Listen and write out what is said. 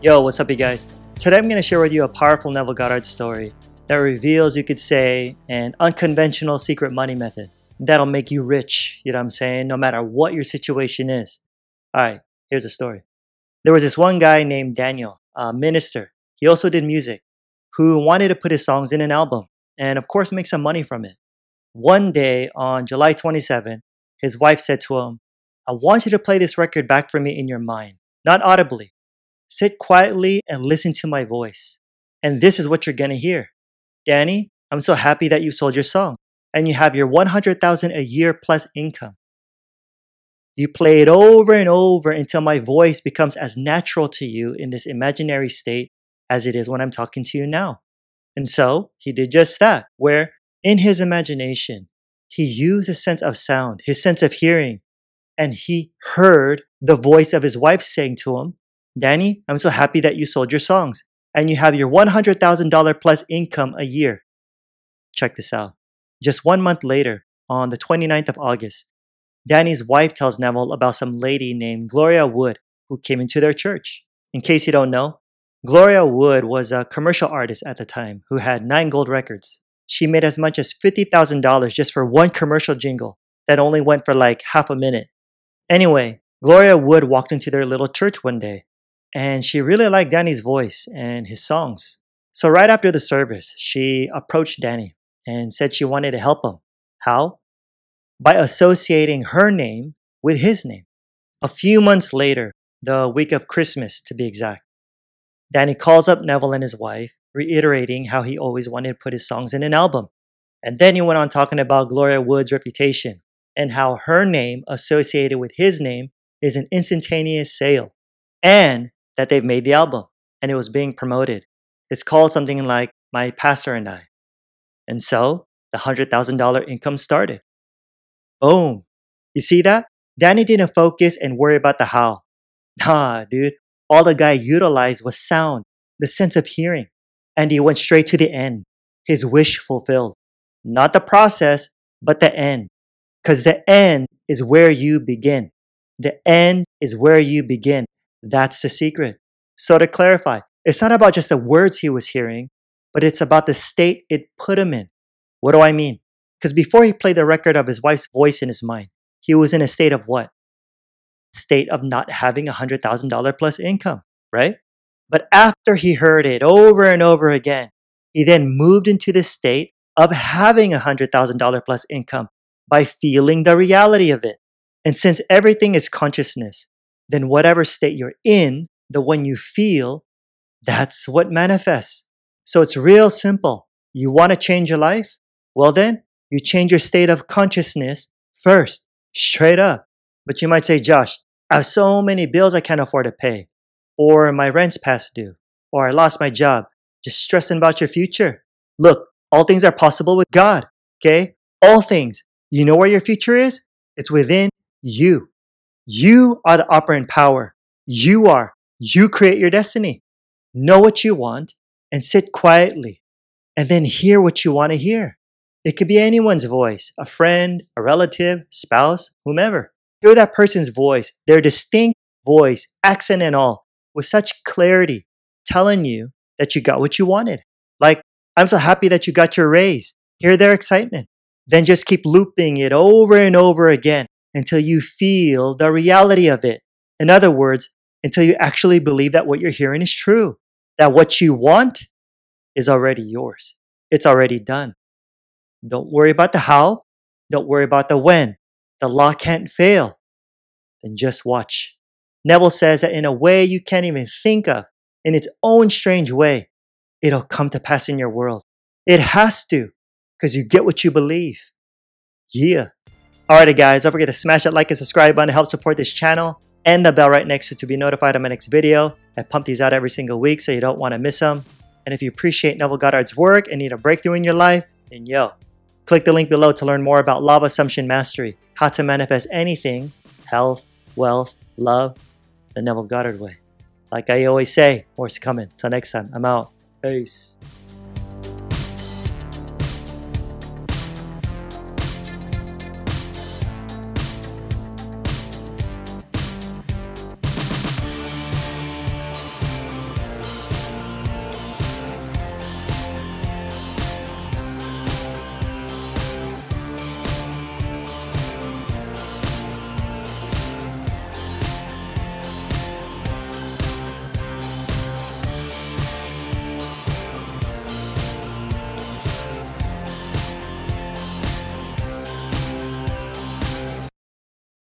Yo, what's up, you guys? Today I'm going to share with you a powerful Neville Goddard story that reveals, you could say, an unconventional secret money method that'll make you rich, you know what I'm saying, no matter what your situation is. All right, here's the story. There was this one guy named Daniel, a minister. He also did music, who wanted to put his songs in an album and, of course, make some money from it. One day on July 27, his wife said to him, I want you to play this record back for me in your mind, not audibly Sit quietly and listen to my voice. And this is what you're gonna hear. Danny, I'm so happy that you sold your song and you have your 100,000 a year plus income. You play it over and over until my voice becomes as natural to you in this imaginary state as it is when I'm talking to you now. And so he did just that, where in his imagination, he used his sense of sound, his sense of hearing, and he heard the voice of his wife saying to him, Danny, I'm so happy that you sold your songs and you have your $100,000 plus income a year. Check this out. Just one month later, on the 29th of August, Danny's wife tells Neville about some lady named Gloria Wood who came into their church. In case you don't know, Gloria Wood was a commercial artist at the time who had nine gold records. She made as much as $50,000 just for one commercial jingle that only went for like half a minute. Anyway, Gloria Wood walked into their little church one day and she really liked Danny's voice and his songs. So, right after the service, she approached Danny and said she wanted to help him. How? By associating her name with his name. A few months later, the week of Christmas to be exact, Danny calls up Neville and his wife, reiterating how he always wanted to put his songs in an album. And then he went on talking about Gloria Wood's reputation and how her name associated with his name is an instantaneous sale. And that they've made the album and it was being promoted. It's called something like My Pastor and I. And so the $100,000 income started. Boom. You see that? Danny didn't focus and worry about the how. Nah, dude. All the guy utilized was sound, the sense of hearing. And he went straight to the end. His wish fulfilled. Not the process, but the end. Because the end is where you begin. The end is where you begin. That's the secret. So to clarify, it's not about just the words he was hearing, but it's about the state it put him in. What do I mean? Because before he played the record of his wife's voice in his mind, he was in a state of what? State of not having a $100,000 plus income, right? But after he heard it over and over again, he then moved into the state of having a $100,000 plus income by feeling the reality of it. And since everything is consciousness, then whatever state you're in, the one you feel, that's what manifests. So it's real simple. You want to change your life? Well, then you change your state of consciousness first, straight up. But you might say, Josh, I have so many bills I can't afford to pay, or my rent's past due, or I lost my job, just stressing about your future. Look, all things are possible with God, okay? All things. You know where your future is? It's within you. You are the operant power. You are. You create your destiny. Know what you want and sit quietly and then hear what you want to hear. It could be anyone's voice, a friend, a relative, spouse, whomever. Hear that person's voice, their distinct voice, accent and all, with such clarity, telling you that you got what you wanted. Like, I'm so happy that you got your raise. Hear their excitement. Then just keep looping it over and over again until you feel the reality of it. In other words, until you actually believe that what you're hearing is true, that what you want is already yours. It's already done. Don't worry about the how. Don't worry about the when. The law can't fail. Then just watch. Neville says that in a way you can't even think of, in its own strange way, it'll come to pass in your world. It has to, because you get what you believe. Yeah. Alrighty guys, don't forget to smash that like and subscribe button to help support this channel and the bell right next to to be notified of my next video. I pump these out every single week so you don't want to miss them. And if you appreciate Neville Goddard's work and need a breakthrough in your life, then yo, click the link below to learn more about Law of Assumption Mastery, how to manifest anything, health, wealth, love, the Neville Goddard way. Like I always say, more's coming. Till next time, I'm out. Peace.